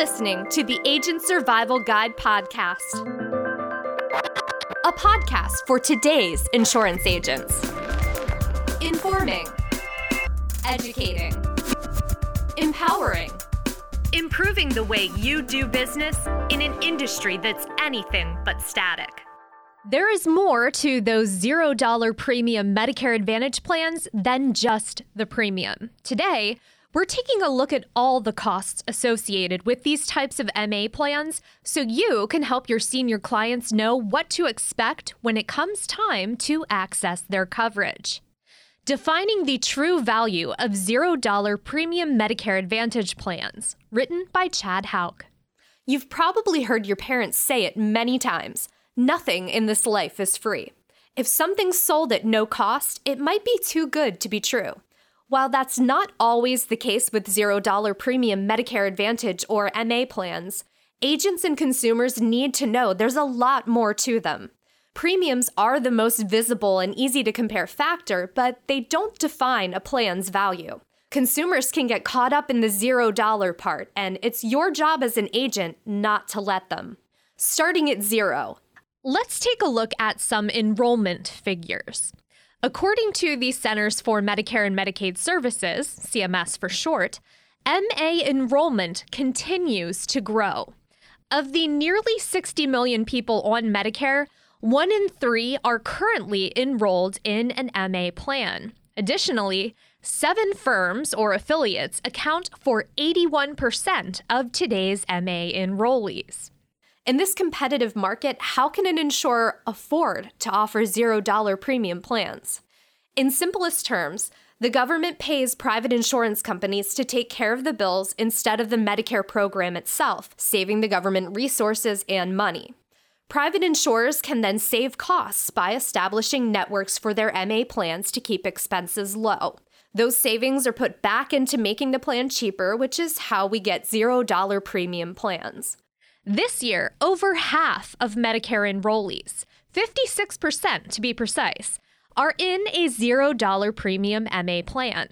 listening to the Agent Survival Guide podcast, a podcast for today's insurance agents. Informing, educating, empowering, improving the way you do business in an industry that's anything but static. There is more to those $0 premium Medicare Advantage plans than just the premium. Today, we're taking a look at all the costs associated with these types of MA plans so you can help your senior clients know what to expect when it comes time to access their coverage. Defining the true value of $0 premium Medicare Advantage plans, written by Chad Hauk. You've probably heard your parents say it many times nothing in this life is free. If something's sold at no cost, it might be too good to be true. While that's not always the case with $0 premium Medicare Advantage or MA plans, agents and consumers need to know there's a lot more to them. Premiums are the most visible and easy to compare factor, but they don't define a plan's value. Consumers can get caught up in the $0 part, and it's your job as an agent not to let them. Starting at zero, let's take a look at some enrollment figures. According to the Centers for Medicare and Medicaid Services, CMS for short, MA enrollment continues to grow. Of the nearly 60 million people on Medicare, one in three are currently enrolled in an MA plan. Additionally, seven firms or affiliates account for 81% of today's MA enrollees. In this competitive market, how can an insurer afford to offer $0 premium plans? In simplest terms, the government pays private insurance companies to take care of the bills instead of the Medicare program itself, saving the government resources and money. Private insurers can then save costs by establishing networks for their MA plans to keep expenses low. Those savings are put back into making the plan cheaper, which is how we get $0 premium plans. This year, over half of Medicare enrollees, 56% to be precise, are in a $0 premium MA plan.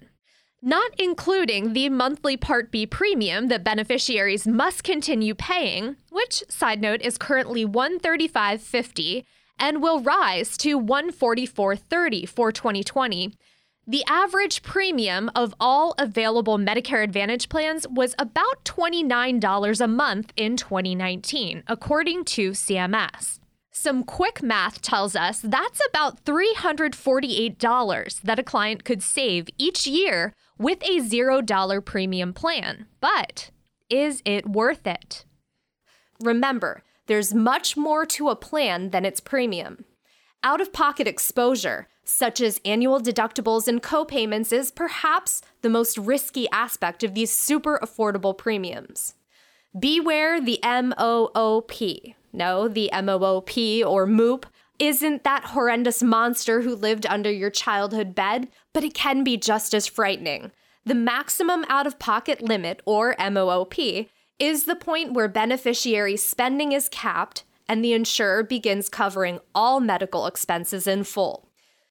Not including the monthly Part B premium that beneficiaries must continue paying, which, side note, is currently $135.50 and will rise to $144.30 for 2020 the average premium of all available Medicare Advantage plans was about $29 a month in 2019, according to CMS. Some quick math tells us that's about $348 that a client could save each year with a $0 premium plan. But is it worth it? Remember, there's much more to a plan than its premium. Out of pocket exposure, such as annual deductibles and copayments, is perhaps the most risky aspect of these super affordable premiums. Beware the MOOP. No, the MOOP or MOOP isn't that horrendous monster who lived under your childhood bed, but it can be just as frightening. The maximum out of pocket limit, or MOOP, is the point where beneficiary spending is capped and the insurer begins covering all medical expenses in full.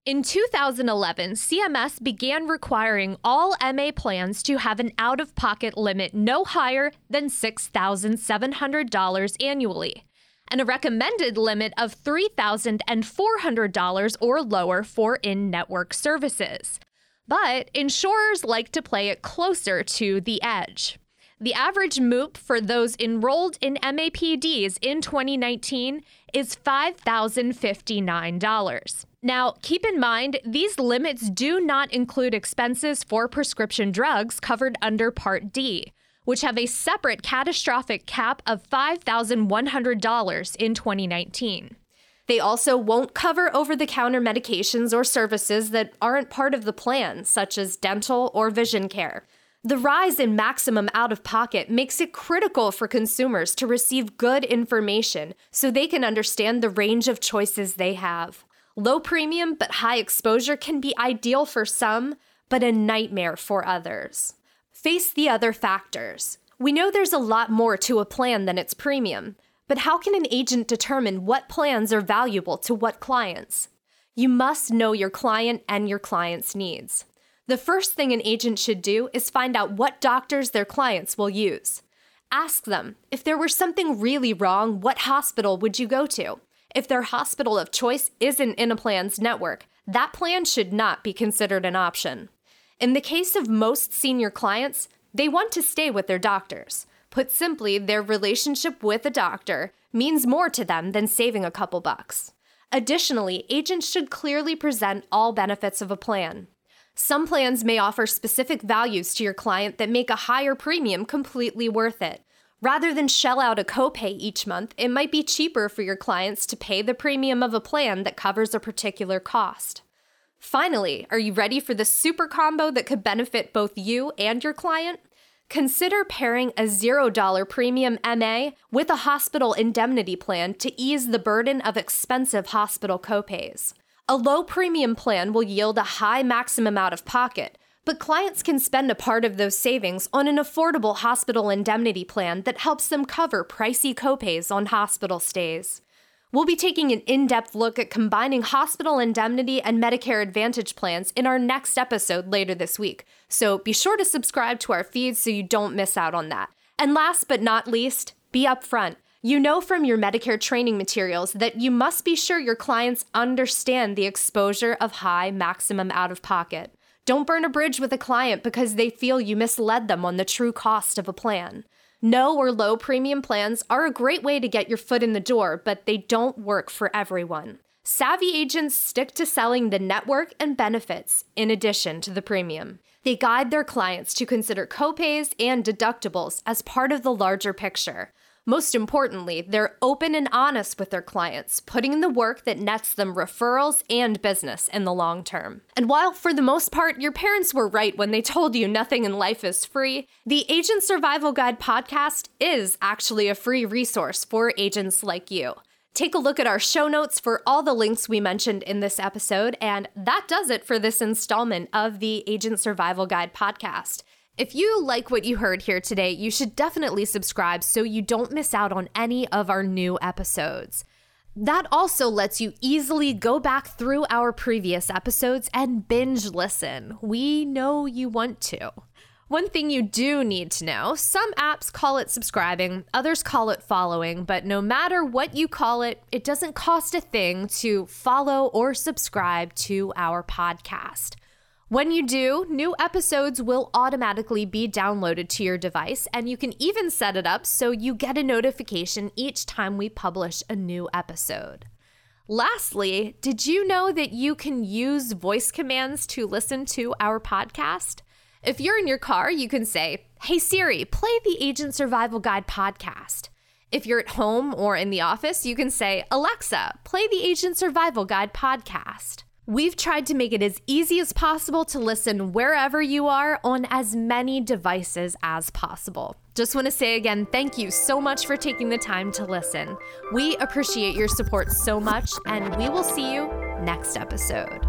In 2011, CMS began requiring all MA plans to have an out of pocket limit no higher than $6,700 annually and a recommended limit of $3,400 or lower for in network services. But insurers like to play it closer to the edge. The average MOOP for those enrolled in MAPDs in 2019 is $5,059. Now, keep in mind, these limits do not include expenses for prescription drugs covered under Part D, which have a separate catastrophic cap of $5,100 in 2019. They also won't cover over the counter medications or services that aren't part of the plan, such as dental or vision care. The rise in maximum out of pocket makes it critical for consumers to receive good information so they can understand the range of choices they have. Low premium but high exposure can be ideal for some, but a nightmare for others. Face the other factors. We know there's a lot more to a plan than its premium, but how can an agent determine what plans are valuable to what clients? You must know your client and your client's needs. The first thing an agent should do is find out what doctors their clients will use. Ask them if there were something really wrong, what hospital would you go to? If their hospital of choice isn't in a plan's network, that plan should not be considered an option. In the case of most senior clients, they want to stay with their doctors. Put simply, their relationship with a doctor means more to them than saving a couple bucks. Additionally, agents should clearly present all benefits of a plan. Some plans may offer specific values to your client that make a higher premium completely worth it. Rather than shell out a copay each month, it might be cheaper for your clients to pay the premium of a plan that covers a particular cost. Finally, are you ready for the super combo that could benefit both you and your client? Consider pairing a $0 premium MA with a hospital indemnity plan to ease the burden of expensive hospital copays. A low premium plan will yield a high maximum out of pocket, but clients can spend a part of those savings on an affordable hospital indemnity plan that helps them cover pricey copays on hospital stays. We'll be taking an in depth look at combining hospital indemnity and Medicare Advantage plans in our next episode later this week, so be sure to subscribe to our feed so you don't miss out on that. And last but not least, be upfront. You know from your Medicare training materials that you must be sure your clients understand the exposure of high maximum out of pocket. Don't burn a bridge with a client because they feel you misled them on the true cost of a plan. No or low premium plans are a great way to get your foot in the door, but they don't work for everyone. Savvy agents stick to selling the network and benefits in addition to the premium. They guide their clients to consider copays and deductibles as part of the larger picture. Most importantly, they're open and honest with their clients, putting in the work that nets them referrals and business in the long term. And while for the most part your parents were right when they told you nothing in life is free, the Agent Survival Guide podcast is actually a free resource for agents like you. Take a look at our show notes for all the links we mentioned in this episode, and that does it for this installment of the Agent Survival Guide podcast. If you like what you heard here today, you should definitely subscribe so you don't miss out on any of our new episodes. That also lets you easily go back through our previous episodes and binge listen. We know you want to. One thing you do need to know some apps call it subscribing, others call it following, but no matter what you call it, it doesn't cost a thing to follow or subscribe to our podcast. When you do, new episodes will automatically be downloaded to your device, and you can even set it up so you get a notification each time we publish a new episode. Lastly, did you know that you can use voice commands to listen to our podcast? If you're in your car, you can say, Hey Siri, play the Agent Survival Guide podcast. If you're at home or in the office, you can say, Alexa, play the Agent Survival Guide podcast. We've tried to make it as easy as possible to listen wherever you are on as many devices as possible. Just want to say again, thank you so much for taking the time to listen. We appreciate your support so much, and we will see you next episode.